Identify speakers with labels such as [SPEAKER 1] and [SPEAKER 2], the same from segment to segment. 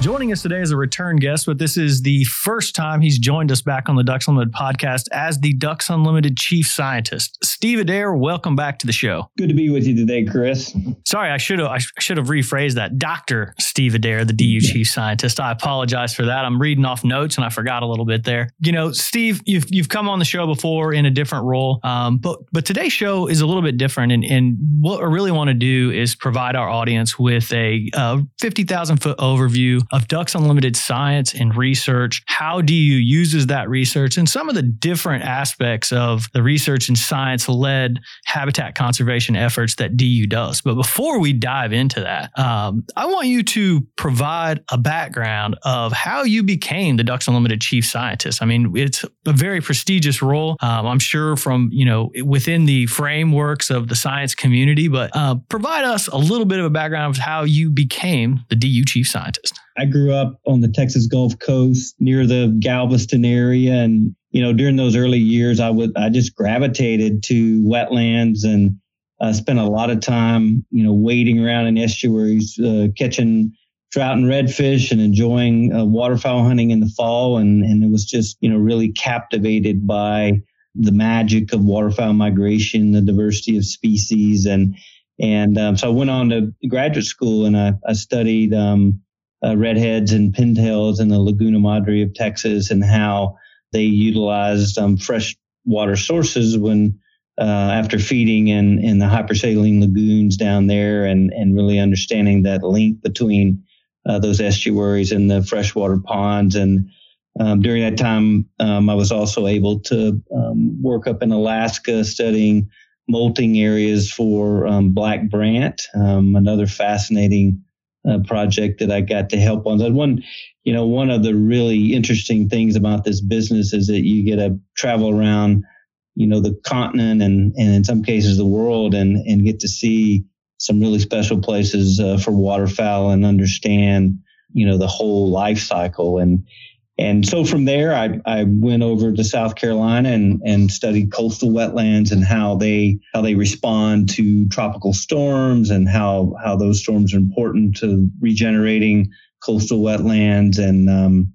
[SPEAKER 1] Joining us today is a return guest, but this is the first time he's joined us back on the Ducks Unlimited podcast as the Ducks Unlimited chief scientist. Steve Adair, welcome back to the show.
[SPEAKER 2] Good to be with you today, Chris.
[SPEAKER 1] Sorry, I should have I should have rephrased that. Dr. Steve Adair, the DU chief scientist. I apologize for that. I'm reading off notes and I forgot a little bit there. You know, Steve, you've you've come on the show before in a different role, um, but but today's show is a little bit different. And, and what I really want to do is provide our audience with a fifty thousand foot overview of Ducks Unlimited science and research. How DU uses that research and some of the different aspects of the research and science led habitat conservation efforts that DU does. But before we dive into that, um, I want you to provide a background of how you became the Ducks Unlimited chief scientist. I mean, it's a very prestigious role. Um, I'm sure from, you know, within the frameworks of the science community, but uh, provide us a little bit of a background of how you became the DU chief scientist.
[SPEAKER 2] I grew up on the Texas Gulf Coast near the Galveston area. And, you know, during those early years, I would, I just gravitated to wetlands and uh, spent a lot of time, you know, wading around in estuaries, uh, catching trout and redfish and enjoying uh, waterfowl hunting in the fall. And, and it was just, you know, really captivated by the magic of waterfowl migration, the diversity of species. And, and um, so I went on to graduate school and I, I studied um, uh, redheads and pintails in the Laguna Madre of Texas and how they utilized um, fresh water sources when uh, after feeding in, in the hypersaline lagoons down there and, and really understanding that link between uh, those estuaries and the freshwater ponds. And um, during that time, um, I was also able to um, work up in Alaska studying molting areas for um, black brant, um, another fascinating uh, project that I got to help on. That one, you know, one of the really interesting things about this business is that you get to travel around, you know, the continent and and in some cases the world, and and get to see some really special places uh, for waterfowl and understand, you know, the whole life cycle and and so from there, I, I went over to South Carolina and, and studied coastal wetlands and how they how they respond to tropical storms and how how those storms are important to regenerating coastal wetlands. And um,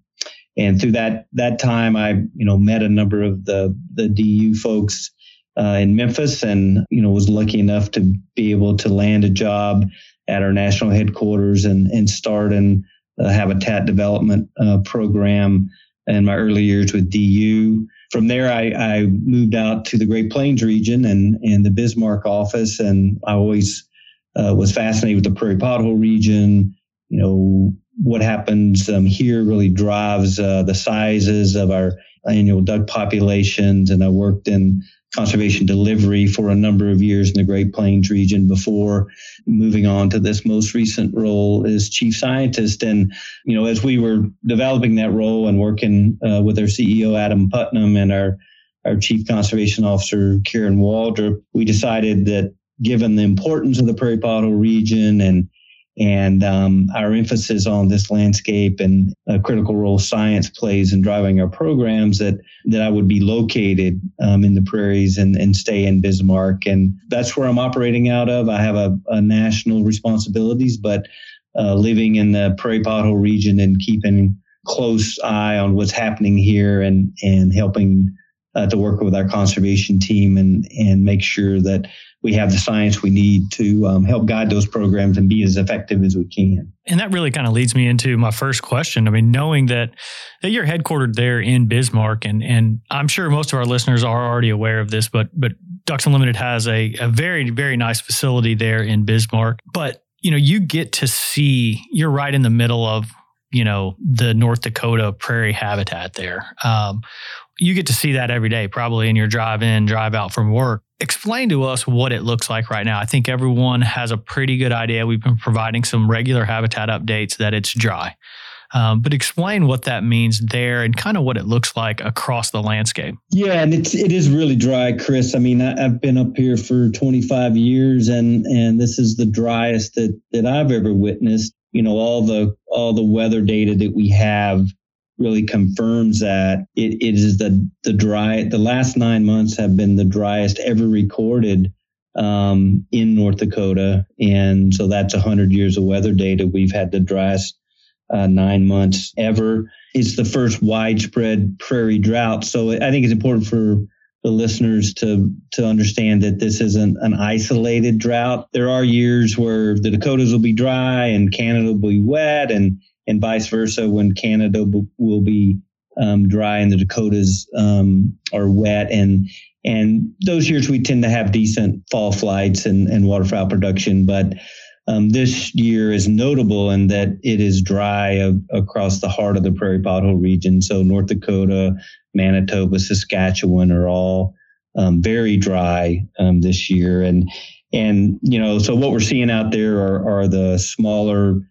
[SPEAKER 2] and through that that time I you know met a number of the the DU folks uh, in Memphis and you know was lucky enough to be able to land a job at our national headquarters and and start and uh, habitat development uh, program in my early years with DU. From there, I, I, moved out to the Great Plains region and, and the Bismarck office, and I always uh, was fascinated with the Prairie Pothole region. You know, what happens um, here really drives uh, the sizes of our annual duck populations. And I worked in conservation delivery for a number of years in the Great Plains region before moving on to this most recent role as chief scientist. And, you know, as we were developing that role and working uh, with our CEO, Adam Putnam, and our, our chief conservation officer, Karen Waldrop, we decided that given the importance of the Prairie Pothole region and and um, our emphasis on this landscape and a critical role science plays in driving our programs that that I would be located um, in the prairies and, and stay in Bismarck and that's where I'm operating out of. I have a, a national responsibilities, but uh, living in the Prairie Pothole region and keeping close eye on what's happening here and and helping uh, to work with our conservation team and and make sure that we have the science we need to um, help guide those programs and be as effective as we can.
[SPEAKER 1] And that really kind of leads me into my first question. I mean, knowing that, that you're headquartered there in Bismarck, and and I'm sure most of our listeners are already aware of this, but but Ducks Unlimited has a, a very very nice facility there in Bismarck. But you know, you get to see you're right in the middle of you know the North Dakota prairie habitat there. Um, you get to see that every day, probably in your drive in, drive out from work. Explain to us what it looks like right now. I think everyone has a pretty good idea. We've been providing some regular habitat updates that it's dry. Um, but explain what that means there and kind of what it looks like across the landscape.
[SPEAKER 2] Yeah, and it's it is really dry, Chris. I mean, I, have been up here for 25 years, and and this is the driest that that I've ever witnessed. You know, all the all the weather data that we have really confirms that it, it is the the dry the last nine months have been the driest ever recorded um, in North Dakota, and so that's hundred years of weather data. We've had the driest uh, nine months ever. It's the first widespread prairie drought, so I think it's important for the listeners to to understand that this isn't an isolated drought. There are years where the Dakotas will be dry and Canada will be wet, and and vice versa when Canada will be um, dry and the Dakotas um, are wet. And and those years we tend to have decent fall flights and, and waterfowl production, but um, this year is notable in that it is dry a, across the heart of the prairie pothole region. So North Dakota, Manitoba, Saskatchewan are all um, very dry um, this year, and and you know so what we're seeing out there are, are the smaller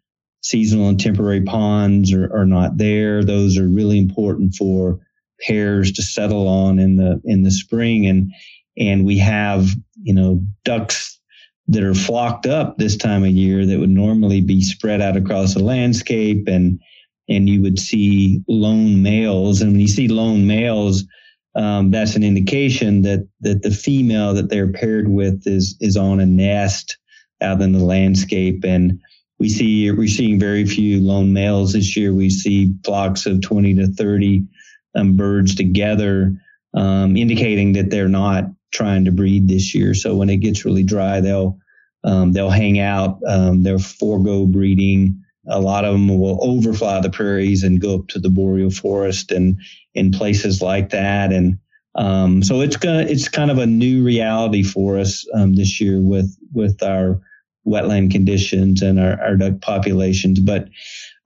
[SPEAKER 2] seasonal and temporary ponds are, are not there. Those are really important for pairs to settle on in the in the spring. And and we have you know ducks that are flocked up this time of year that would normally be spread out across the landscape. And and you would see lone males and when you see lone males um, that's an indication that that the female that they're paired with is is on a nest out in the landscape and we see we're seeing very few lone males this year. We see flocks of 20 to 30 um, birds together, um, indicating that they're not trying to breed this year. So when it gets really dry, they'll um, they'll hang out. Um, they'll forego breeding. A lot of them will overfly the prairies and go up to the boreal forest and in places like that. And um, so it's gonna it's kind of a new reality for us um, this year with with our wetland conditions and our, our duck populations. But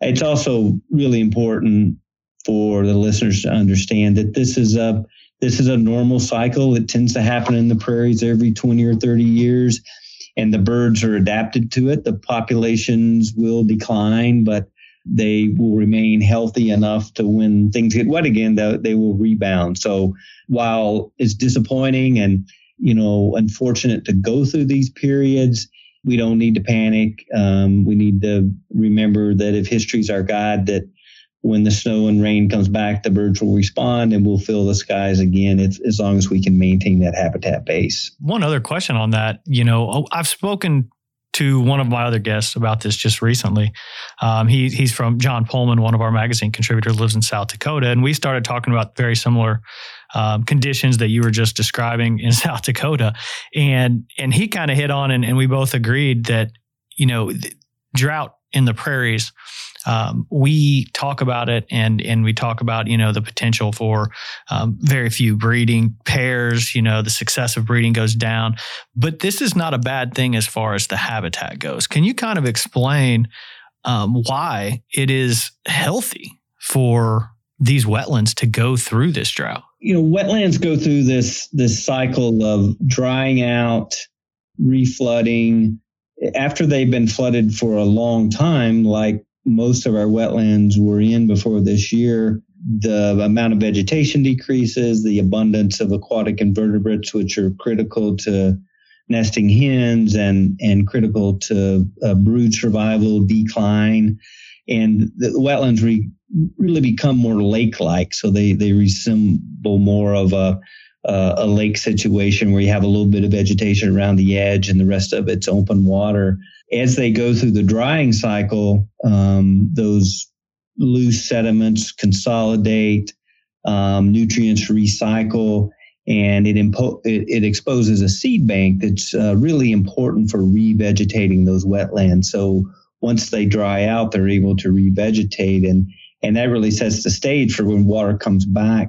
[SPEAKER 2] it's also really important for the listeners to understand that this is a this is a normal cycle. It tends to happen in the prairies every 20 or 30 years, and the birds are adapted to it. The populations will decline, but they will remain healthy enough to when things get wet again, they will rebound. So while it's disappointing and you know unfortunate to go through these periods, we don't need to panic. Um, we need to remember that if history's our guide, that when the snow and rain comes back, the birds will respond and we'll fill the skies again if, as long as we can maintain that habitat base.
[SPEAKER 1] One other question on that, you know, oh, I've spoken to one of my other guests about this just recently. Um, he, he's from John Pollmann, one of our magazine contributors, lives in South Dakota, and we started talking about very similar um, conditions that you were just describing in South Dakota, and and he kind of hit on, and, and we both agreed that you know drought in the prairies um, we talk about it and and we talk about you know the potential for um, very few breeding pairs. You know the success of breeding goes down, but this is not a bad thing as far as the habitat goes. Can you kind of explain um, why it is healthy for these wetlands to go through this drought?
[SPEAKER 2] You know, wetlands go through this this cycle of drying out, reflooding. After they've been flooded for a long time, like most of our wetlands were in before this year, the amount of vegetation decreases, the abundance of aquatic invertebrates, which are critical to nesting hens and, and critical to uh, brood survival, decline. And the wetlands re, really become more lake-like, so they, they resemble more of a, uh, a lake situation where you have a little bit of vegetation around the edge and the rest of it's open water as they go through the drying cycle, um, those loose sediments consolidate, um, nutrients recycle, and it, impo- it, it, exposes a seed bank that's uh, really important for revegetating those wetlands. So once they dry out, they're able to revegetate, and and that really sets the stage for when water comes back.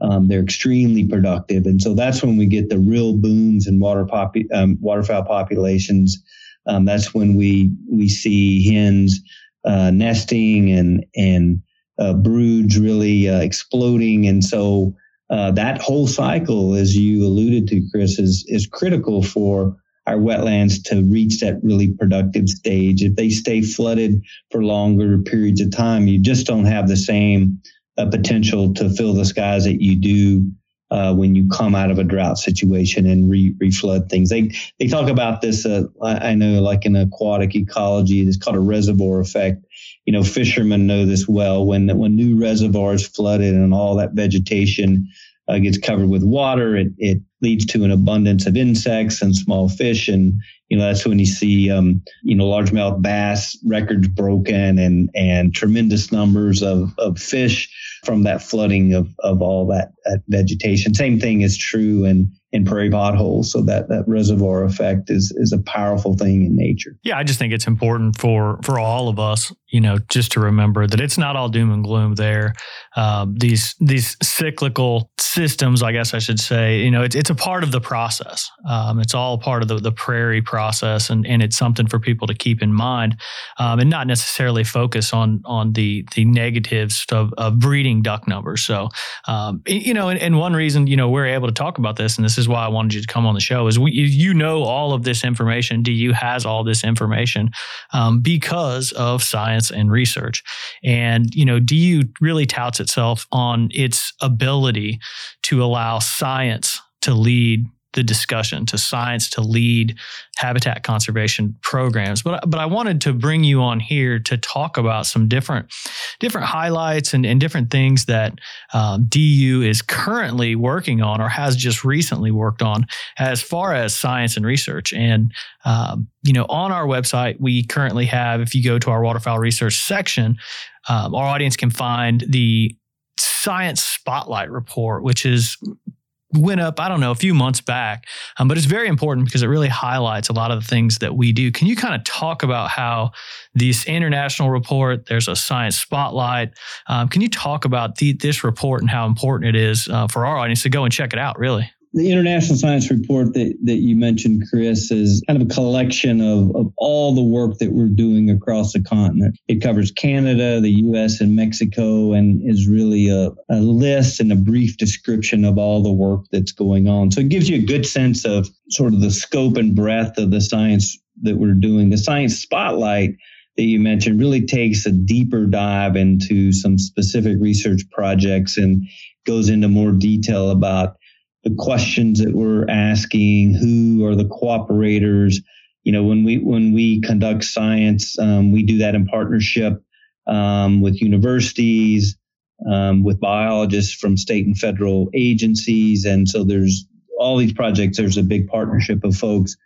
[SPEAKER 2] Um, they're extremely productive, and so that's when we get the real booms in water popu- um, waterfowl populations. Um, that's when we we see hens uh, nesting and and uh, broods really uh, exploding, and so uh, that whole cycle, as you alluded to, Chris, is is critical for our wetlands to reach that really productive stage. If they stay flooded for longer periods of time, you just don't have the same uh, potential to fill the skies that you do uh, when you come out of a drought situation and re- reflood things. They they talk about this. Uh, I know, like in aquatic ecology, it's called a reservoir effect. You know, fishermen know this well. When when new reservoirs flooded and all that vegetation uh, gets covered with water, it it leads to an abundance of insects and small fish, and you know that's when you see um, you know largemouth bass records broken and and tremendous numbers of of fish from that flooding of of all that, vegetation. Same thing is true in in prairie potholes. So that that reservoir effect is is a powerful thing in nature.
[SPEAKER 1] Yeah, I just think it's important for for all of us, you know, just to remember that it's not all doom and gloom there. Um, these these cyclical systems, I guess I should say, you know, it's it's a part of the process. Um, it's all part of the the prairie process, and and it's something for people to keep in mind, um, and not necessarily focus on on the the negatives of, of breeding duck numbers. So, um, you know, and, and one reason you know we're able to talk about this, and this is is why I wanted you to come on the show. Is we, you know all of this information. DU has all this information um, because of science and research, and you know DU really touts itself on its ability to allow science to lead the discussion, to science to lead habitat conservation programs. But but I wanted to bring you on here to talk about some different different highlights and, and different things that um, DU is currently working on or has just recently worked on as far as science and research. And um, you know, on our website, we currently have, if you go to our waterfowl research section, um, our audience can find the science spotlight report, which is went up, I don't know, a few months back. Um, but it's very important because it really highlights a lot of the things that we do. Can you kind of talk about how this international report, there's a science spotlight. Um, can you talk about the, this report and how important it is uh, for our audience to go and check it out, really?
[SPEAKER 2] The International Science Report that, that you mentioned, Chris, is kind of a collection of, of all the work that we're doing across the continent. It covers Canada, the US, and Mexico, and is really a, a list and a brief description of all the work that's going on. So it gives you a good sense of sort of the scope and breadth of the science that we're doing. The Science Spotlight that you mentioned really takes a deeper dive into some specific research projects and goes into more detail about the questions that we're asking, who are the cooperators. You know, when we when we conduct science, um, we do that in partnership um, with universities, um, with biologists from state and federal agencies, and so there's all these projects. There's a big partnership of folks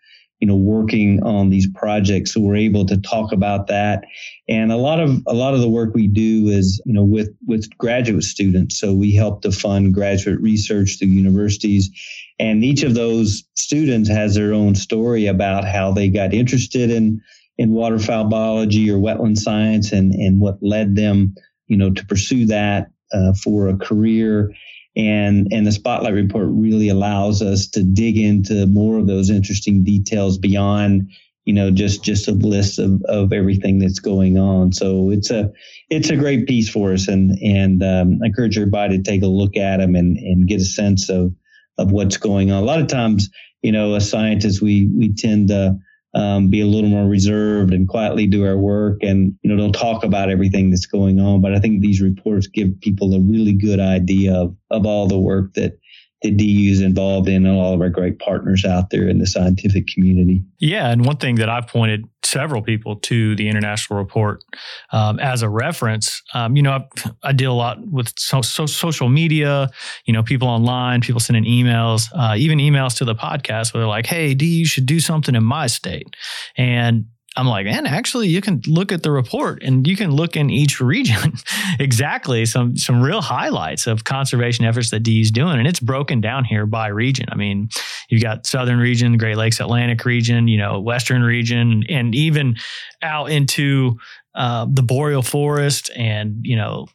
[SPEAKER 2] you know working on these projects. So we're able to talk about that. And a lot of a lot of the work we do is you know with with graduate students. So we help to fund graduate research through universities. And each of those students has their own story about how they got interested in in waterfowl biology or wetland science and, and what led them, you know, to pursue that uh, for a career. And, and the Spotlight Report really allows us to dig into more of those interesting details beyond you know just just a list of, of everything that's going on. So it's a it's a great piece for us and and um, I encourage everybody to take a look at them and and get a sense of of what's going on. A lot of times you know as scientists we we tend to um, be a little more reserved and quietly do our work and you know don't talk about everything that's going on. But i think these reports give people a really good idea of, of all the work that that DU is involved in and all of our great partners out there in the scientific community.
[SPEAKER 1] Yeah. And one thing that I've pointed several people to the international report um, as a reference, um, you know, I, I, deal a lot with so, so, social media, you know, people online, people sending emails, uh, even emails to the podcast where they're like, hey, D, you should do something in my state. And I'm like, man, actually, you can look at the report and you can look in each region exactly some some real highlights of conservation efforts that DU is doing, and it's broken down here by region. I mean, you've got southern region, Great Lakes Atlantic region, you know, western region, and even out into uh, the boreal forest and you know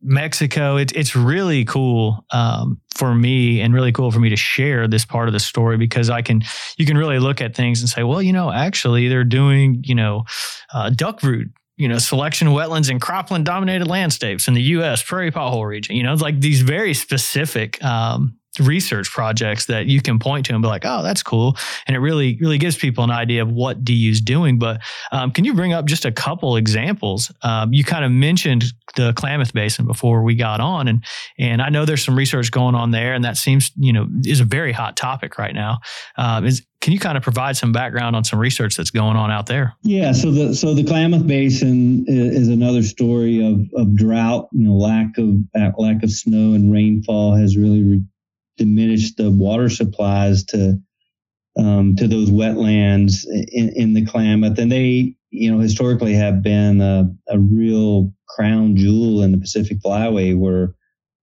[SPEAKER 1] Mexico. It, it's really cool um, for me and really cool for me to share this part of the story because I can, you can really look at things and say, well, you know, actually they're doing, you know, uh, duck root you know, selection wetlands and cropland dominated landscapes in the U.S. prairie pothole region. You know, it's like these very specific um, research projects that you can point to and be like, oh, that's cool. And it really, really gives people an idea of what DU is doing. But um, can you bring up just a couple examples? Um, you kind of mentioned the Klamath Basin before we got on, and and I know there's some research going on there, and that seems, you know, is a very hot topic right now. Um, is can you kind of provide some background on some research that's going on out there?
[SPEAKER 2] Yeah, so the so the Klamath Basin is, another story of, of drought. You know, lack of lack of snow and rainfall has really re- diminish the water supplies to um, to those wetlands in, in, the Klamath, and they, you know, historically have been a, a, real crown jewel in the Pacific Flyway, where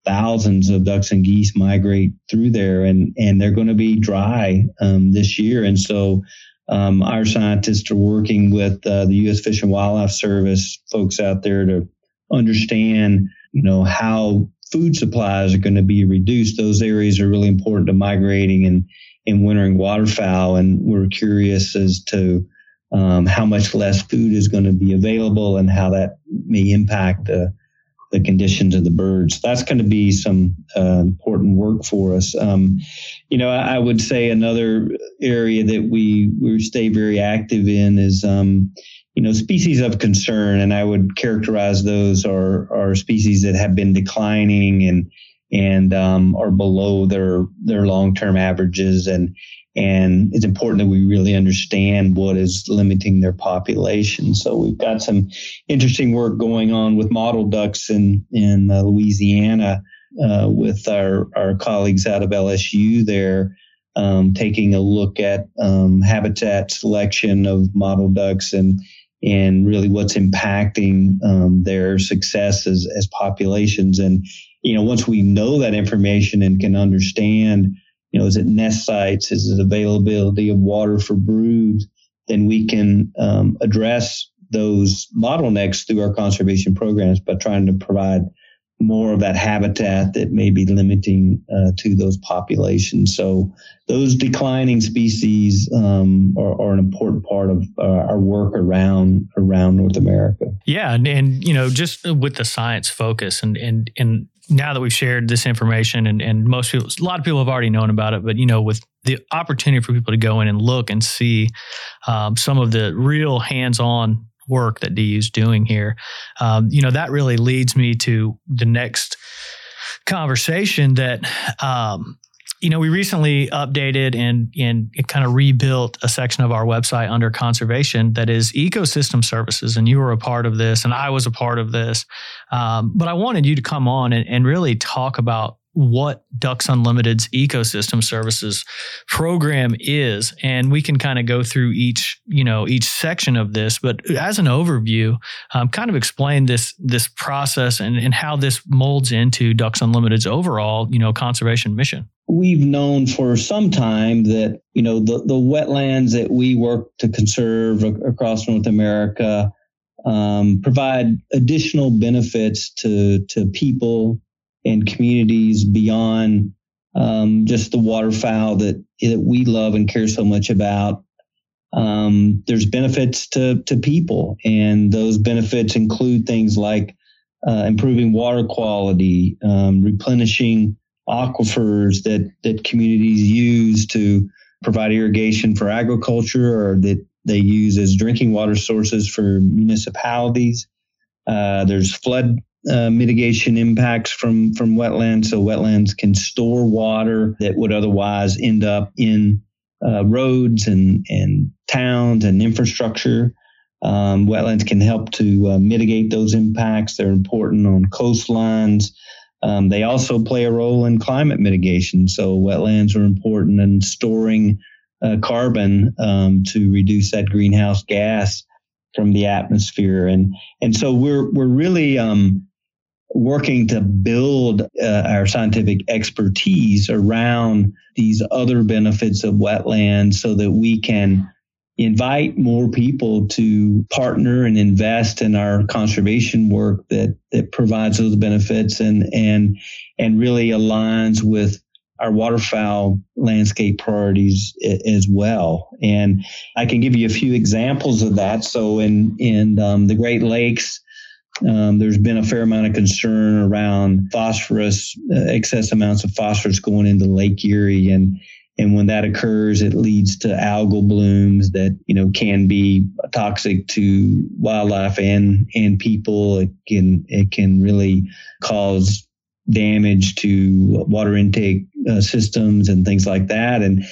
[SPEAKER 2] thousands of ducks and geese migrate through there, and and they're going to be dry um, this year, and so. Um, our scientists are working with uh, the U.S. Fish and Wildlife Service folks out there to understand, you know, how food supplies are going to be reduced, those areas are really important to migrating and, and wintering waterfowl. And we're curious as to um, how much less food is going to be available and how that may impact the, the conditions of the birds. That's going to be some uh, important work for us. Um, you know, I, I, would say another area that we we stay very active in is um, you know, species of concern, and I would characterize those are are species that have been declining and and um, are below their their long term averages, and and it's important that we really understand what is limiting their population. So we've got some interesting work going on with mottled ducks in in uh, Louisiana uh, with our our colleagues out of LSU there. Um, taking a look at um, habitat selection of mottled ducks and and really what's impacting um, their success as, as populations. And, you know, once we know that information and can understand, you know, is it nest sites? Is it availability of water for broods? Then we can um, address those bottlenecks through our conservation programs by trying to provide more of that habitat that may be limiting uh, to those populations. So those declining species um, are, are, an important part of uh, our work around around North America.
[SPEAKER 1] Yeah, and, and you know, just with the science focus, and and and now that we've shared this information, and and most people, a lot of people have already known about it, but you know, with the opportunity for people to go in and look and see um, some of the real hands-on work that DU is doing here. Um, you know, that really leads me to the next conversation that, um, you know, we recently updated and and kind of rebuilt a section of our website under conservation that is ecosystem services, and you were a part of this, and I was a part of this. Um, but I wanted you to come on and, and really talk about what Ducks Unlimited's ecosystem services program is, and we can kind of go through each you know each section of this. But as an overview, um, kind of explain this this process and, and how this molds into Ducks Unlimited's overall you know conservation mission.
[SPEAKER 2] we've known for some time that you know the, the wetlands that we work to conserve across North America um, provide additional benefits to to people and communities beyond um, just the waterfowl that that we love and care so much about. Um, there's benefits to to people, and those benefits include things like uh, improving water quality, um, replenishing aquifers that that communities use to provide irrigation for agriculture or that they use as drinking water sources for municipalities. Uh, there's flood uh, mitigation impacts from from wetlands, so wetlands can store water that would otherwise end up in uh, roads and and towns and infrastructure. Um, wetlands can help to uh, mitigate those impacts. They're important on coastlines. Um, they also play a role in climate mitigation. So wetlands are important in storing uh, carbon um, to reduce that greenhouse gas from the atmosphere. And and so we're we're really um, working to build uh, our scientific expertise around these other benefits of wetlands so that we can invite more people to partner and invest in our conservation work that that provides those benefits and and and really aligns with our waterfowl landscape priorities as well. And I can give you a few examples of that. So in in um, the Great Lakes, um, there's been a fair amount of concern around phosphorus, uh, excess amounts of phosphorus going into Lake Erie, and and when that occurs, it leads to algal blooms that you know can be toxic to wildlife and and people. It can it can really cause damage to water intake uh, systems and things like that. And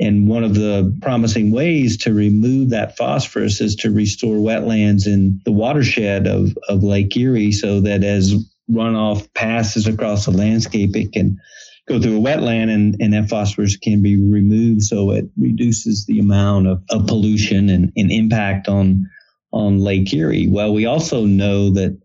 [SPEAKER 2] and one of the promising ways to remove that phosphorus is to restore wetlands in the watershed of, of Lake Erie so that as runoff passes across the landscape, it can go through a wetland and, and that phosphorus can be removed so it reduces the amount of, of pollution and, and impact on on Lake Erie. Well, we also know that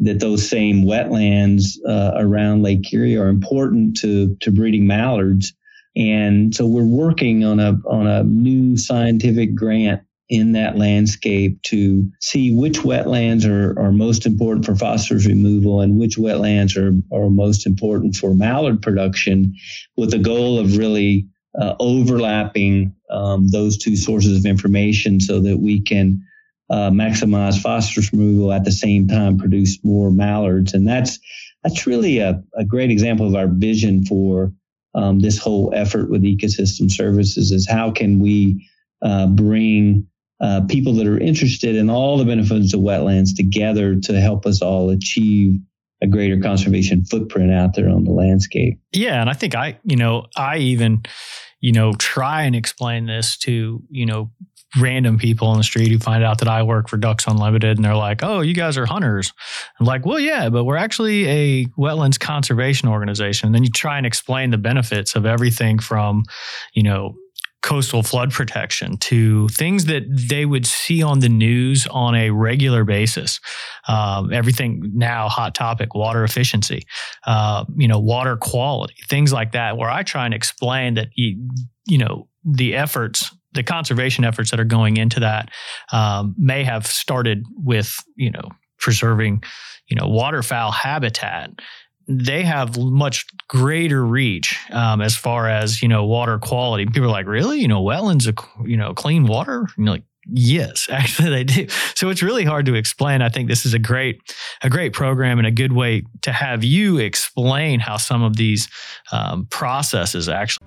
[SPEAKER 2] that those same wetlands uh, around Lake Erie are important to to breeding mallards, and so we're working on a on a new scientific grant in that landscape to see which wetlands are, are most important for phosphorus removal and which wetlands are, are most important for mallard production with the goal of really uh, overlapping um, those two sources of information so that we can uh, maximize phosphorus removal at the same time produce more mallards. And that's that's really a, a great example of our vision for um, this whole effort with ecosystem services is how can we uh, bring uh, people that are interested in all the benefits of wetlands together to help us all achieve a greater conservation footprint out there on the landscape.
[SPEAKER 1] Yeah, and I think I, you know, I even, you know, try and explain this to, you know, random people on the street who find out that I work for Ducks Unlimited and they're like, "Oh, you guys are hunters." I'm like, "Well, yeah, but we're actually a wetlands conservation organization." And then you try and explain the benefits of everything from, you know, coastal flood protection to things that they would see on the news on a regular basis. Um, everything now, hot topic, water efficiency, uh, you know, water quality, things like that, where I try and explain that, you, you know, the efforts the conservation efforts that are going into that um, may have started with you know preserving you know waterfowl habitat they have much greater reach um, as far as you know water quality. People are like, really, you know, wetlands, are, you know, clean water. You're like, yes, actually they do. So it's really hard to explain. I think this is a great, a great program and a good way to have you explain how some of these um, processes actually.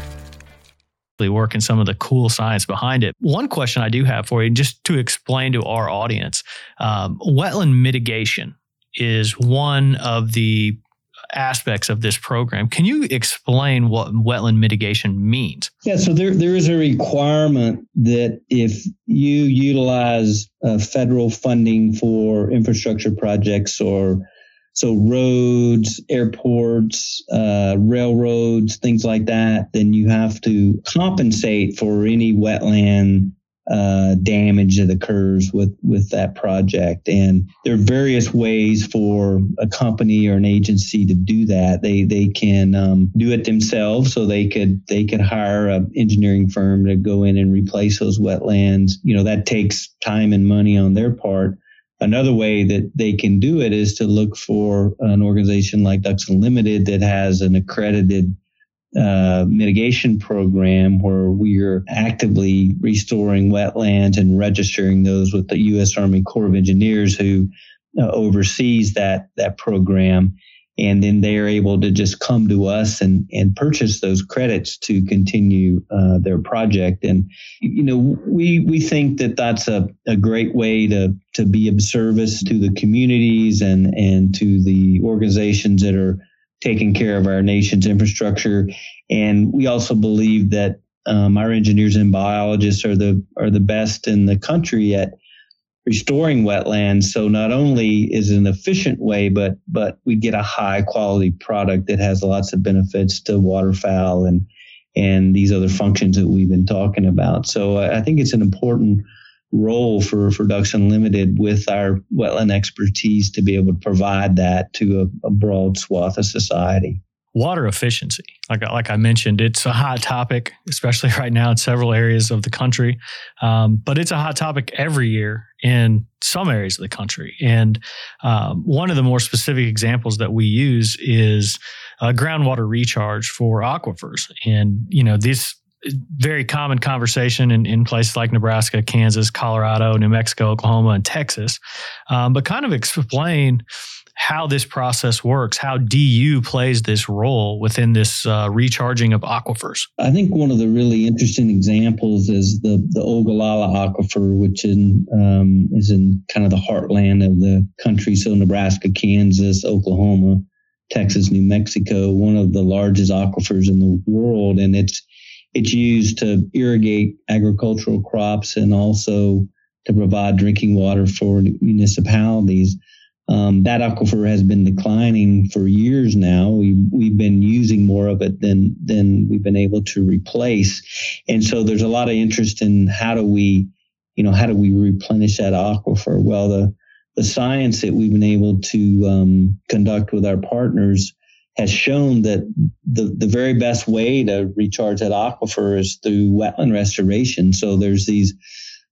[SPEAKER 1] working some of the cool science behind it. One question I do have for you, just to explain to our audience, um, wetland mitigation is one of the aspects of this program. Can you explain what wetland mitigation means?
[SPEAKER 2] Yeah, so there, there is a requirement that if you utilize uh, federal funding for infrastructure projects or so roads, airports, uh, railroads, things like that, then you have to compensate for any wetland uh, damage that occurs with with that project. And there are various ways for a company or an agency to do that. They they can um, do it themselves, so they could they could hire an engineering firm to go in and replace those wetlands. You know that takes time and money on their part. Another way that they can do it is to look for an organization like Ducks Unlimited that has an accredited uh, mitigation program where we are actively restoring wetlands and registering those with the U.S. Army Corps of Engineers who uh, oversees that that program and then they are able to just come to us and, and purchase those credits to continue uh, their project. And you know, we we think that that's a, a great way to to be of service to the communities and and to the organizations that are taking care of our nation's infrastructure. And we also believe that um, our engineers and biologists are the are the best in the country at restoring wetlands. So not only is it an efficient way, but but we get a high quality product that has lots of benefits to waterfowl and and these other functions that we've been talking about. So I think it's an important role for, for Ducks Unlimited with our wetland expertise to be able to provide that to a, a broad swath of society
[SPEAKER 1] water efficiency like, like i mentioned it's a hot topic especially right now in several areas of the country um, but it's a hot topic every year in some areas of the country and um, one of the more specific examples that we use is groundwater recharge for aquifers and you know this very common conversation in, in places like Nebraska, Kansas, Colorado, New Mexico, Oklahoma, and Texas. Um, but kind of explain how this process works, how DU plays this role within this uh, recharging of aquifers.
[SPEAKER 2] I think one of the really interesting examples is the the Ogallala aquifer, which in, um, is in kind of the heartland of the country. So Nebraska, Kansas, Oklahoma, Texas, New Mexico, one of the largest aquifers in the world, and it's it's used to irrigate agricultural crops and also to provide drinking water for municipalities. Um, that aquifer has been declining for years now. We, we've been using more of it than than we've been able to replace, and so there's a lot of interest in how do we, you know, how do we replenish that aquifer? Well, the the science that we've been able to um, conduct with our partners has shown that the, the very best way to recharge that aquifer is through wetland restoration. So there's these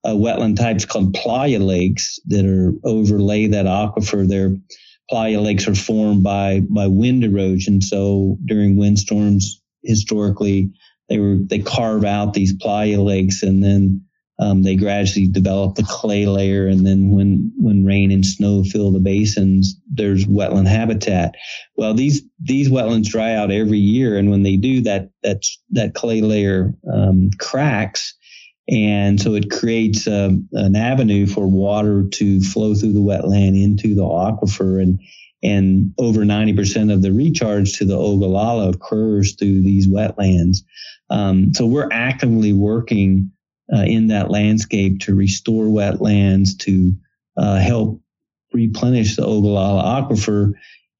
[SPEAKER 2] uh, wetland types called playa lakes that are overlay that aquifer. Their playa lakes are formed by by wind erosion. So during windstorms, historically, they were they carve out these playa lakes and then um, they gradually develop the clay layer, and then when when rain and snow fill the basins, there's wetland habitat. Well, these these wetlands dry out every year, and when they do, that that that clay layer um, cracks, and so it creates a, um, an avenue for water to flow through the wetland into the aquifer, and and over 90% of the recharge to the Ogallala occurs through these wetlands. Um, so we're actively working uh, in that landscape to restore wetlands, to uh, help replenish the Ogallala aquifer,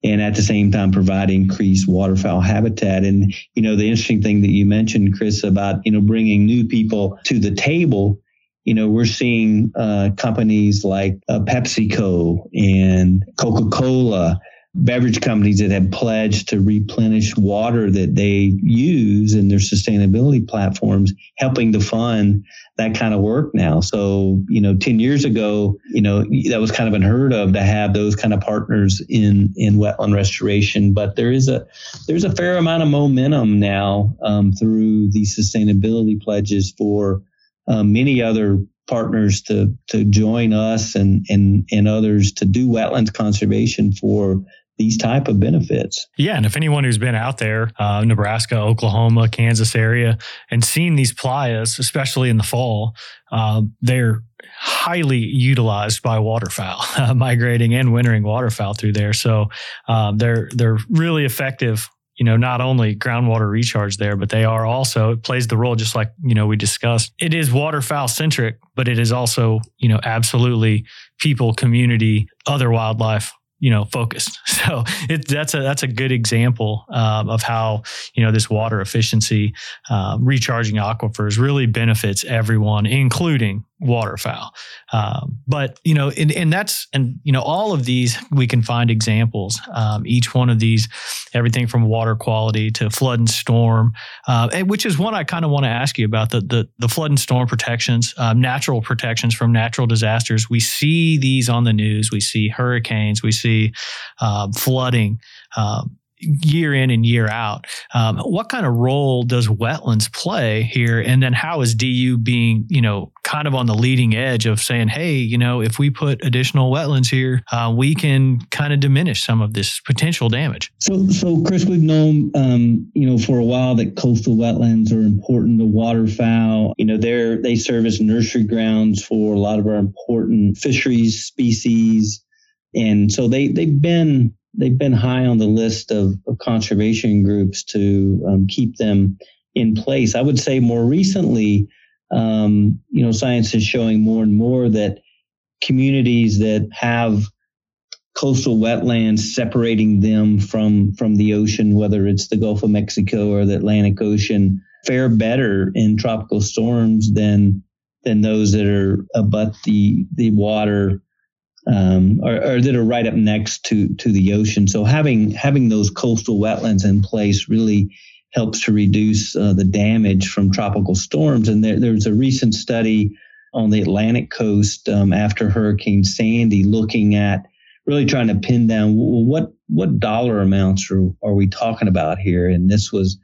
[SPEAKER 2] and at the same time provide increased waterfowl habitat. And you know, the interesting thing that you mentioned, Chris, about you know bringing new people to the table. You know, we're seeing uh, companies like uh, PepsiCo and Coca Cola beverage companies that have pledged to replenish water that they use in their sustainability platforms, helping to fund that kind of work now. So, you know, 10 years ago, you know, that was kind of unheard of to have those kind of partners in, in wetland restoration. But there is a, there's a fair amount of momentum now um, through the sustainability pledges for uh, many other partners to to join us and and and others to do wetlands conservation for these type of benefits.
[SPEAKER 1] Yeah, and if anyone who's been out there, uh, Nebraska, Oklahoma, Kansas area, and seen these playas, especially in the fall, uh, they're highly utilized by waterfowl, migrating and wintering waterfowl through there. So uh, they're they're really effective you know, not only groundwater recharge there, but they are also, it plays the role just like, you know, we discussed. It is waterfowl centric, but it is also, you know, absolutely people, community, other wildlife you know focused so it, that's a that's a good example um, of how you know this water efficiency um, recharging aquifers really benefits everyone including waterfowl. Um, but you know, and, and, that's and you know, all of these we can find examples. Um, each one of these, everything from water quality to flood and storm, uh, and which is one I kind of want to ask you about the the, the flood and storm protections, um, natural protections from natural disasters. We see these on the news. We see hurricanes. We see um, flooding. Um, year in and year out. Um, what kind of role does wetlands play here? And then how is DU being, you know, kind of on the leading edge of saying, hey, you know, if we put additional wetlands here, uh, we can kind of diminish some of this potential damage.
[SPEAKER 2] So, so Chris, we've known, um, you know, for a while that coastal wetlands are important to waterfowl. You know, they're they serve as nursery grounds for a lot of our important fisheries species. And so they they've been they've been high on the list of, of conservation groups to um, keep them in place. I would say more recently, um, you know, science is showing more and more that communities that have coastal wetlands separating them from from the ocean, whether it's the Gulf of Mexico or the Atlantic Ocean, fare better in tropical storms than than those that are abut the the water um, or, or, that are right up next to to the ocean. So having having those coastal wetlands in place really helps to reduce uh, the damage from tropical storms. And there, there was a recent study on the Atlantic coast um, after Hurricane Sandy, looking at really trying to pin down what what dollar amounts are, are we talking about here. And this was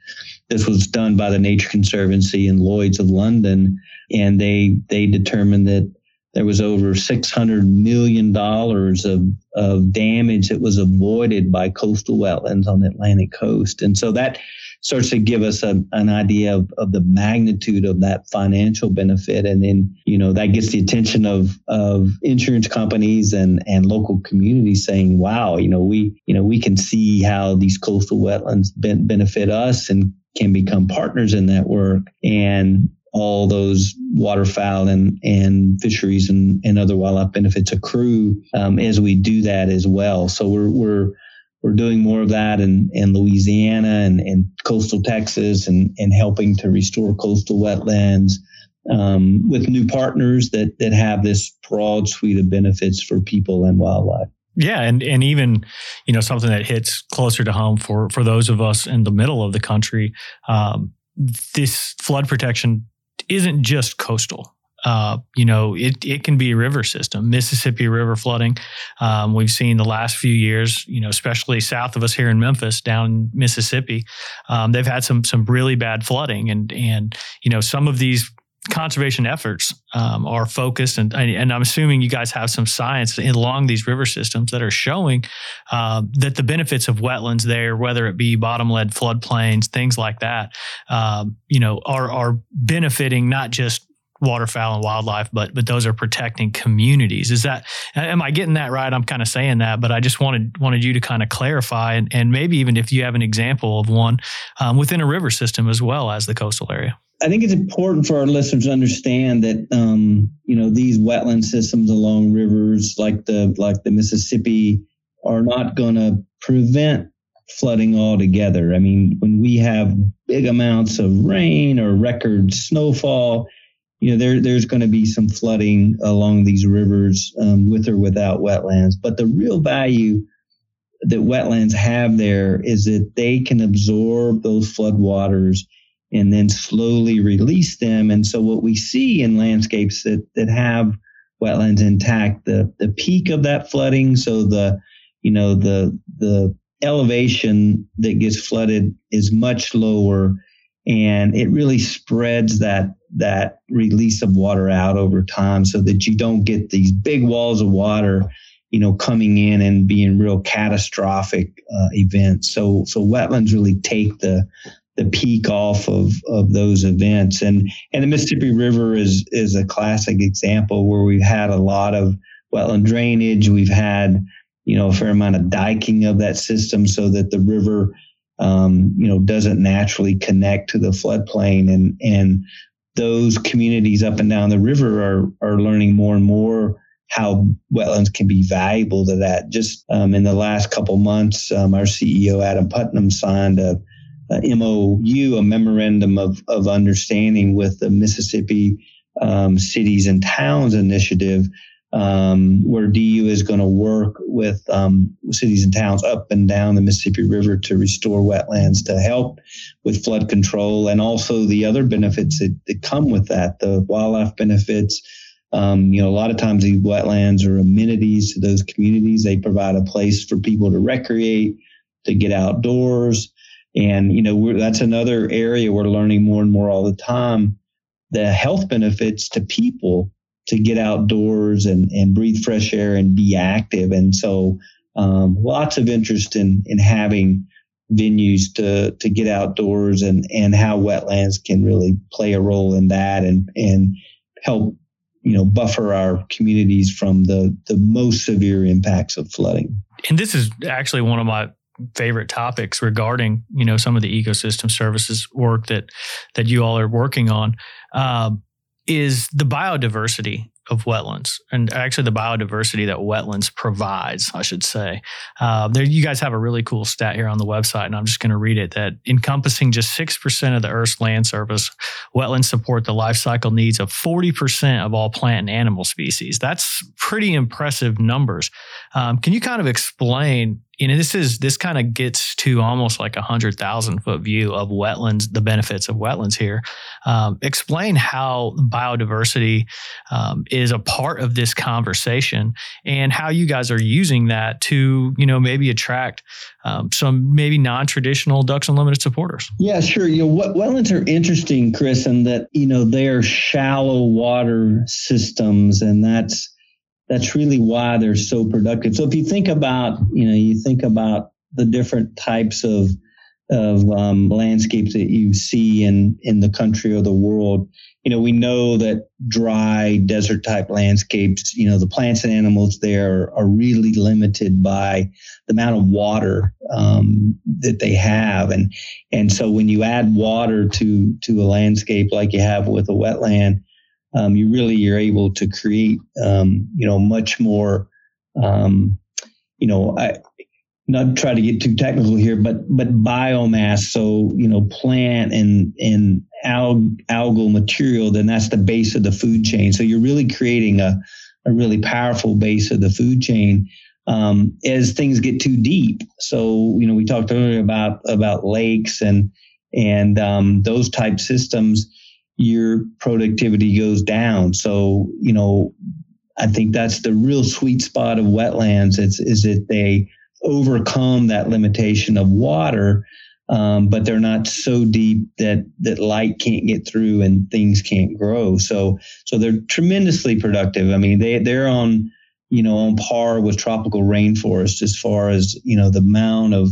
[SPEAKER 2] this was done by the Nature Conservancy and Lloyd's of London, and they they determined that there was over $600 million of, of damage that was avoided by coastal wetlands on the Atlantic coast. And so that starts to give us a, an idea of, of the magnitude of that financial benefit. And then, you know, that gets the attention of, of insurance companies and, and local communities saying, wow, you know, we, you know, we can see how these coastal wetlands ben- benefit us and can become partners in that work. And all those waterfowl and, and fisheries and, and other wildlife benefits accrue um, as we do that as well. So we're, we're, we're doing more of that in, in Louisiana and, and coastal Texas and, and helping to restore coastal wetlands um, with new partners that, that have this broad suite of benefits for people and wildlife.
[SPEAKER 1] Yeah, and and even you know something that hits closer to home for for those of us in the middle of the country. Um, this flood protection isn't just coastal. Uh, you know, it, it can be a river system, Mississippi River flooding. Um, we've seen the last few years, you know, especially south of us here in Memphis, down in Mississippi, um, they've had some some really bad flooding, and and you know some of these conservation efforts um, are focused, and and I'm assuming you guys have some science along these river systems that are showing uh, that the benefits of wetlands there, whether it be bottomland floodplains, things like that, um, you know, are are benefiting not just waterfowl and wildlife, but but those are protecting communities. Is that am I getting that right? I'm kind of saying that, but I just wanted wanted you to kind of clarify and, and maybe even if you have an example of one um, within a river system as well as the coastal area.
[SPEAKER 2] I think it's important for our listeners to understand that um, you know these wetland systems along rivers like the like the Mississippi are not going to prevent flooding altogether. I mean, when we have big amounts of rain or record snowfall, you know there there's going to be some flooding along these rivers um, with or without wetlands. But the real value that wetlands have there is that they can absorb those floodwaters and then slowly release them. And so what we see in landscapes that, that have wetlands intact, the, the peak of that flooding, so the, you know, the, the elevation that gets flooded is much lower and it really spreads that, that release of water out over time so that you don't get these big walls of water you know, coming in and being real catastrophic uh, events. So, so wetlands really take the the peak off of, of those events. And and the Mississippi River is is a classic example where we've had a lot of wetland drainage. We've had you know a fair amount of diking of that system so that the river um, you know doesn't naturally connect to the floodplain and and those communities up and down the river are are learning more and more how wetlands can be valuable to that. Just um, in the last couple months, um, our CEO Adam Putnam signed a uh, MOU, a memorandum of, of understanding with the Mississippi um, Cities and Towns Initiative, um, where DU is going to work with um, cities and towns up and down the Mississippi River to restore wetlands to help with flood control and also the other benefits that, that come with that, the wildlife benefits. Um, you know, a lot of times these wetlands are amenities to those communities. They provide a place for people to recreate, to get outdoors. And, you know, that's another area we're learning more and more all the time the health benefits to people to get outdoors and, and breathe fresh air and be active. And so, um, lots of interest in, in having venues to, to get outdoors and, and how wetlands can really play a role in that and, and help, you know, buffer our communities from the, the most severe impacts of flooding.
[SPEAKER 1] And this is actually one of my favorite topics regarding you know some of the ecosystem services work that that you all are working on um, is the biodiversity of wetlands and actually the biodiversity that wetlands provides, I should say. Uh, there, you guys have a really cool stat here on the website, and I'm just going to read it that encompassing just 6% of the Earth's land surface, wetlands support the life cycle needs of 40% of all plant and animal species. That's pretty impressive numbers. Um, can you kind of explain you know, this is this kind of gets to almost like a hundred thousand foot view of wetlands, the benefits of wetlands here. Um, explain how biodiversity um, is a part of this conversation and how you guys are using that to, you know, maybe attract um, some maybe non-traditional Ducks Unlimited supporters.
[SPEAKER 2] Yeah, sure. You know, wetlands are interesting, Chris, in that you know they are shallow water systems, and that's that's really why they're so productive. So if you think about, you know, you think about the different types of of um, landscapes that you see in in the country or the world, you know, we know that dry desert type landscapes, you know, the plants and animals there are, really limited by the amount of water um, that they have, and and so when you add water to to a landscape like you have with a wetland, um, you really you're able to create um, you know much more um, you know I not try to get too technical here but but biomass so you know plant and and alg, algal material then that's the base of the food chain. So you're really creating a a really powerful base of the food chain um, as things get too deep. So you know we talked earlier about about lakes and and um, those type systems your productivity goes down. So, you know, I think that's the real sweet spot of wetlands. It's, is that they overcome that limitation of water, um, but they're not so deep that that light can't get through and things can't grow. So so they're tremendously productive. I mean, they they're on you know on par with tropical rainforest as far as you know the amount of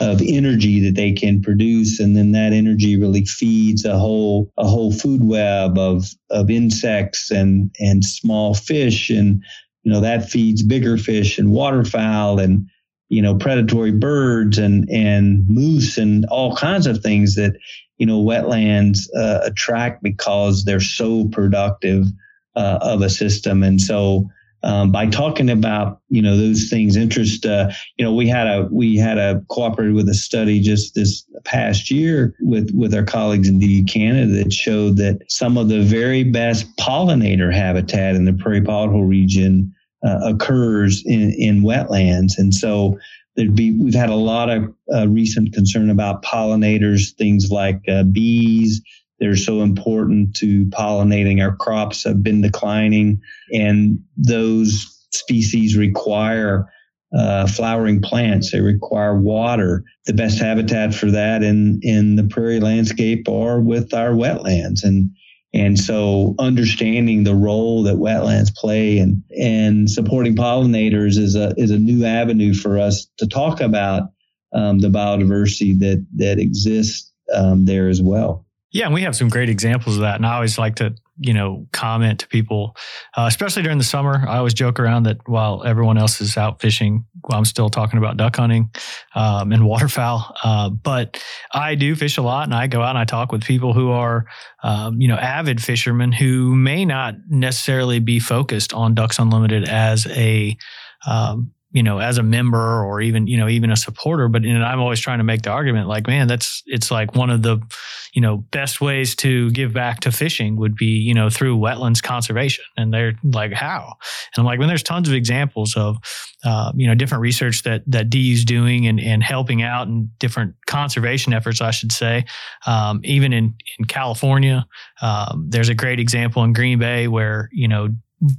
[SPEAKER 2] of energy that they can produce and then that energy really feeds a whole a whole food web of of insects and and small fish and you know that feeds bigger fish and waterfowl and you know, predatory birds and, and moose and all kinds of things that, you know, wetlands uh, attract because they're so productive uh, of a system. And so, um, by talking about you know those things interest uh, you know we had a we had a cooperated with a study just this past year with with our colleagues in DU Canada that showed that some of the very best pollinator habitat in the prairie pothole region uh, occurs in, in wetlands. And so there'd be, we've had a lot of uh, recent concern about pollinators, things like uh, bees. They're so important to pollinating our crops have been declining and those species require uh, flowering plants. They require water. The best habitat for that in, in the prairie landscape are with our wetlands. And and so understanding the role that wetlands play and, and supporting pollinators is a, is a new avenue for us to talk about um, the biodiversity that, that exists um, there as well.
[SPEAKER 1] Yeah, and we have some great examples of that. And I always like to, you know, comment to people, uh, especially during the summer. I always joke around that while everyone else is out fishing, I'm still talking about duck hunting um, and waterfowl. Uh, but I do fish a lot, and I go out and I talk with people who are, um, you know, avid fishermen who may not necessarily be focused on Ducks Unlimited as a um, you know, as a member or even, you know, even a supporter. But know, I'm always trying to make the argument like, man, that's, it's like one of the, you know, best ways to give back to fishing would be, you know, through wetlands conservation. And they're like, how? And I'm like, when there's tons of examples of, uh, you know, different research that, that DU's doing and, and helping out and different conservation efforts, I should say. Um, even in, in California, um, there's a great example in Green Bay where, you know,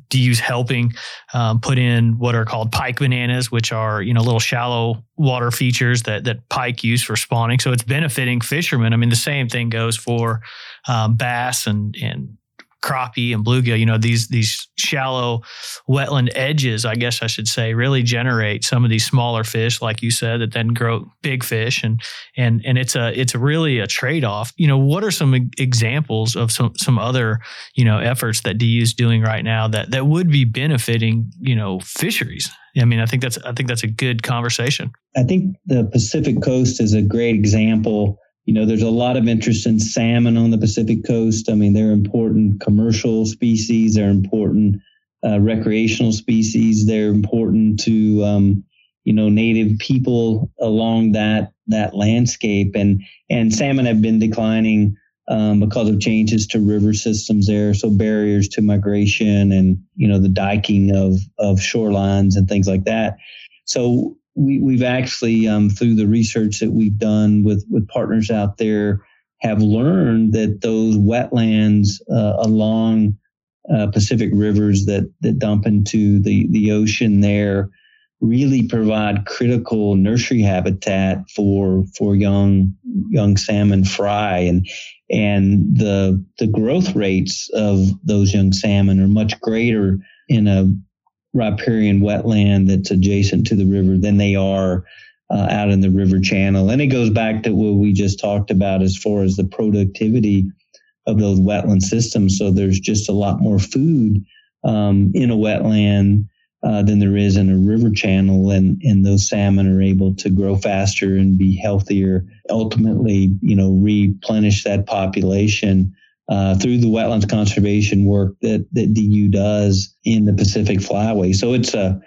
[SPEAKER 1] DU's helping um, put in what are called pike bananas, which are you know little shallow water features that that pike use for spawning. So it's benefiting fishermen. I mean, the same thing goes for um, bass and and crappie and bluegill, you know, these these shallow wetland edges, I guess I should say, really generate some of these smaller fish, like you said, that then grow big fish, and and and it's a it's really a trade off. You know, what are some examples of some some other you know efforts that DU is doing right now that that would be benefiting you know fisheries? I mean, I think that's I think that's a good conversation.
[SPEAKER 2] I think the Pacific Coast is a great example you know, there's a lot of interest in salmon on the Pacific coast. I mean, they're important commercial species. They're important uh, recreational species. They're important to, um, you know, native people along that that landscape. And and salmon have been declining um, because of changes to river systems there. So barriers to migration and you know the diking of of shorelines and things like that. So we, we've actually, um, through the research that we've done with, with partners out there, have learned that those wetlands uh, along uh, Pacific rivers that, that dump into the, the ocean there really provide critical nursery habitat for for young young salmon fry. And and the the growth rates of those young salmon are much greater in a riparian wetland that's adjacent to the river than they are uh, out in the river channel. And it goes back to what we just talked about as far as the productivity of those wetland systems. So there's just a lot more food um, in a wetland uh, than there is in a river channel, and and those salmon are able to grow faster and be healthier. Ultimately, you know, replenish that population uh, through the wetlands conservation work that, that DU does in the Pacific Flyway. So it's a,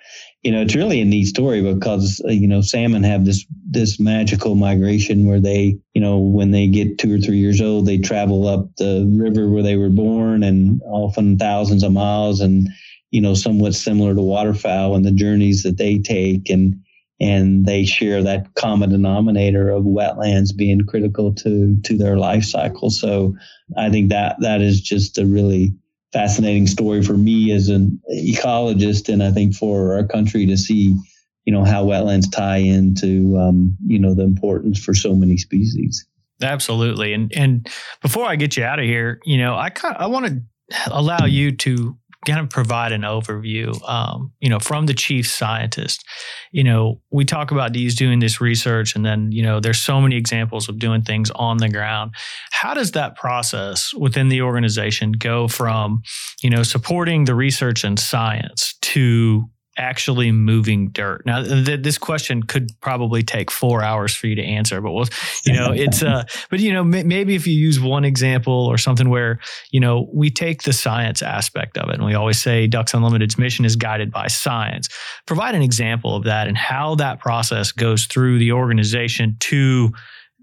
[SPEAKER 2] you know, it's really a neat story because, uh, you know, salmon have this, this magical migration where they, you know, when they get two or three years old, they travel up the river where they were born and often thousands of miles and, you know, somewhat similar to waterfowl and the journeys that they take. And, and they share that common denominator of wetlands being critical to to their life cycle. So I think that that is just a really fascinating story for me as an ecologist, and I think for our country to see you know how wetlands tie into um, you know the importance for so many species.
[SPEAKER 1] Absolutely, and and before I get you out of here, you know, I kind I want to allow you to kind of provide an overview, um, you know, from the chief scientist. You know, we talk about these doing this research, and then you know, there's so many examples of doing things on the ground. How does that process within the organization go from, you know, supporting the research and science to actually moving dirt? Now, th- this question could probably take four hours for you to answer, but we'll, you know, it's uh, but you know, m- maybe if you use one example or something where you know we take the science aspect of it, and we always say Ducks Unlimited's mission is guided by science. Provide an example of that and how that process goes through the organization to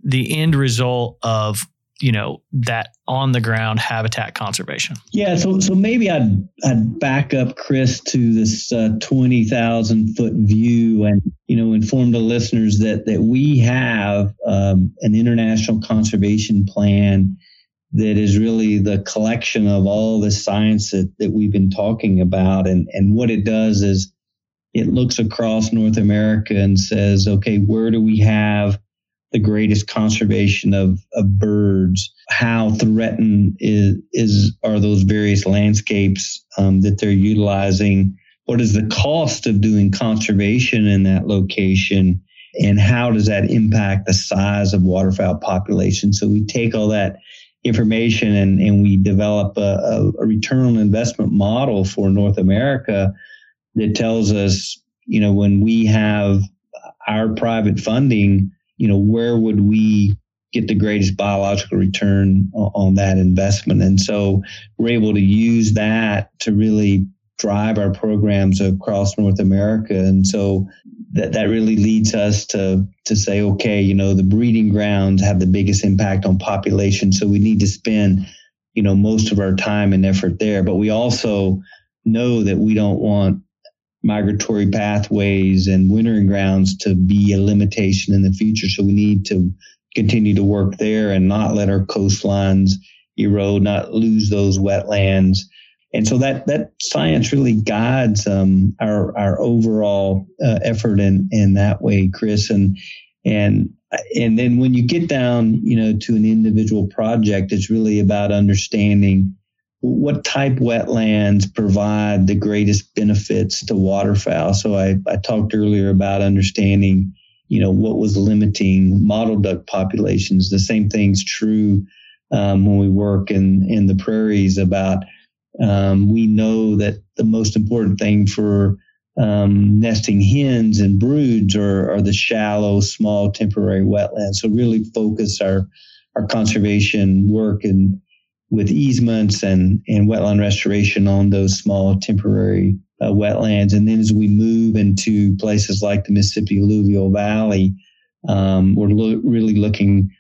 [SPEAKER 1] the end result of you know that on the ground habitat conservation.
[SPEAKER 2] Yeah so so maybe i'd i'd back up chris to this uh, 20000 foot view and you know inform the listeners that that we have um, an international conservation plan that is really the collection of all the science that, that we've been talking about. And and what it does is it looks across north america and says okay where do we have the greatest conservation of, of birds, how threatened is, is are those various landscapes um, that they're utilizing, what is the cost of doing conservation in that location, and how does that impact the size of waterfowl population. So we take all that information and, and we develop a, a return on investment model for North America that tells us, you know, when we have our private funding, you know, where would we get the greatest biological return on that investment? And so we're able to use that to really drive our programs across North America. And so that, that really leads us to, to say, okay, you know, the breeding grounds have the biggest impact on population. So we need to spend, you know, most of our time and effort there. But we also know that we don't want migratory pathways and wintering grounds to be a limitation in the future. So we need to continue to work there and not let our coastlines erode, not lose those wetlands. And so that that science really guides um, our our overall uh, effort in in that way, Chris. And and and then when you get down, you know, to an individual project, it's really about understanding what type wetlands provide the greatest benefits to waterfowl. So I, I talked earlier about understanding, you know, what was limiting mottled duck populations. The same thing's true um, when we work in, in the prairies about um, we know that the most important thing for um, nesting hens and broods are, are the shallow, small, temporary wetlands. So really focus our our conservation work and with easements and, and wetland restoration on those small temporary uh, wetlands. And then as we move into places like the Mississippi Alluvial Valley, um, we're lo- really looking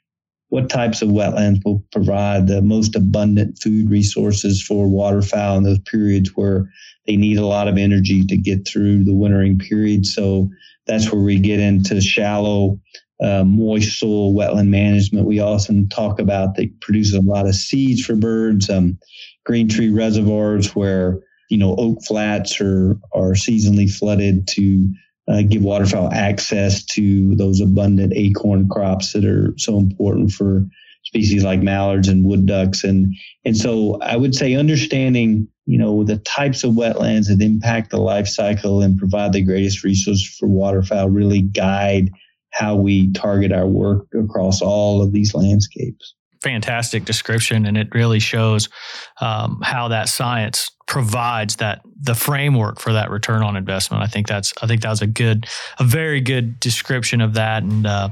[SPEAKER 2] what types of wetlands will provide the most abundant food resources for waterfowl in those periods where they need a lot of energy to get through the wintering period. So that's where we get into shallow uh, moist soil wetland management. We often talk about that produces a lot of seeds for birds, um, green tree reservoirs where you know oak flats are are seasonally flooded to uh, give waterfowl access to those abundant acorn crops that are so important for species like mallards and wood ducks and and so I would say understanding you know the types of wetlands that impact the life cycle and provide the greatest resource for waterfowl really guide how we target our work across all of these landscapes.
[SPEAKER 1] Fantastic description, and it really shows um, how that science provides that the framework for that return on investment. I think that's I think that was a good, a very good description of that, and uh,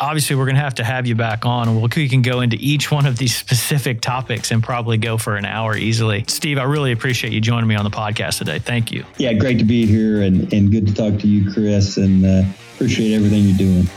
[SPEAKER 1] obviously we're going to have to have you back on and we can go into each one of these specific topics and probably go for an hour easily. Steve, I really appreciate you joining me on the podcast today. Thank you.
[SPEAKER 2] Yeah, great to be here and, and good to talk to you, Chris, and uh, appreciate everything you're doing.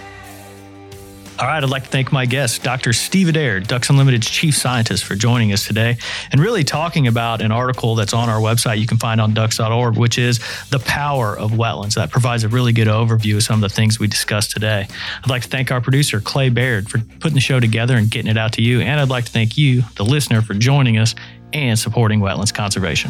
[SPEAKER 1] All right, I'd like to thank my guest, Dr. Steve Adair, Ducks Unlimited's chief scientist, for joining us today and really talking about an article that's on our website you can find on ducks.org, which is The Power of Wetlands. That provides a really good overview of some of the things we discussed today. I'd like to thank our producer, Clay Baird, for putting the show together and getting it out to you. And I'd like to thank you, the listener, for joining us and supporting wetlands conservation.